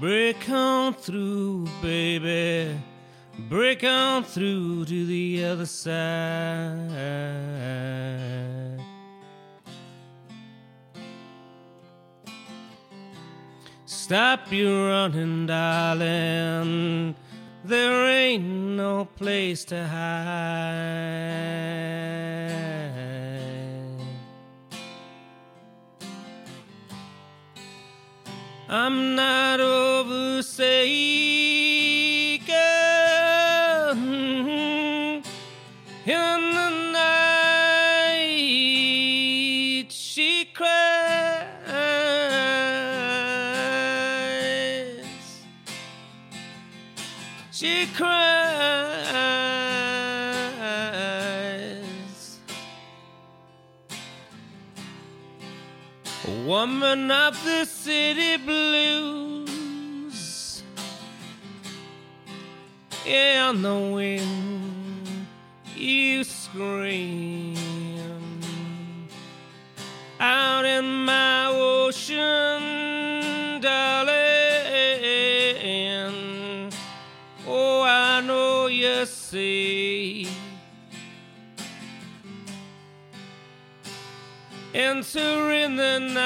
Break on through, baby. Break on through to the other side. Stop your running, darling. There ain't no place to hide. I'm not oversaken mm-hmm. in the night. She cries. She cries. Woman of the city blues. Yeah, on the wind you scream. Out in my ocean, darling. Oh, I know you see. Entering the night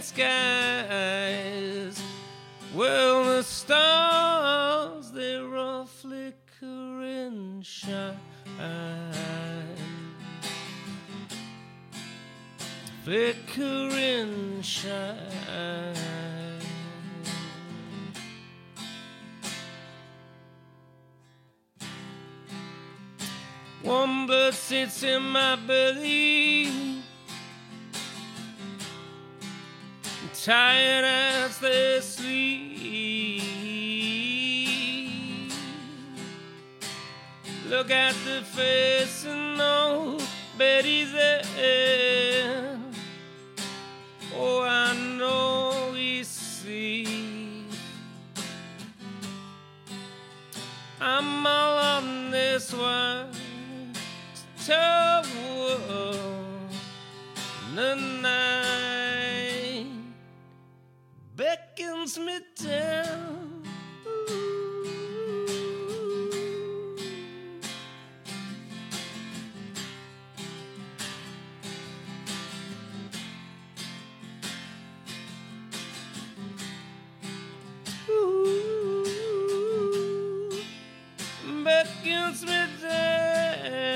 skies. Well, the stars, they're all flicker and shine. Flicker and shine. Warm blood sits in my belly. Tired as they sleep. Look at the face and know Betty's there. Oh, I know he sees. I'm all on this one toward the night beckons me down. Ooh. Beckons me down.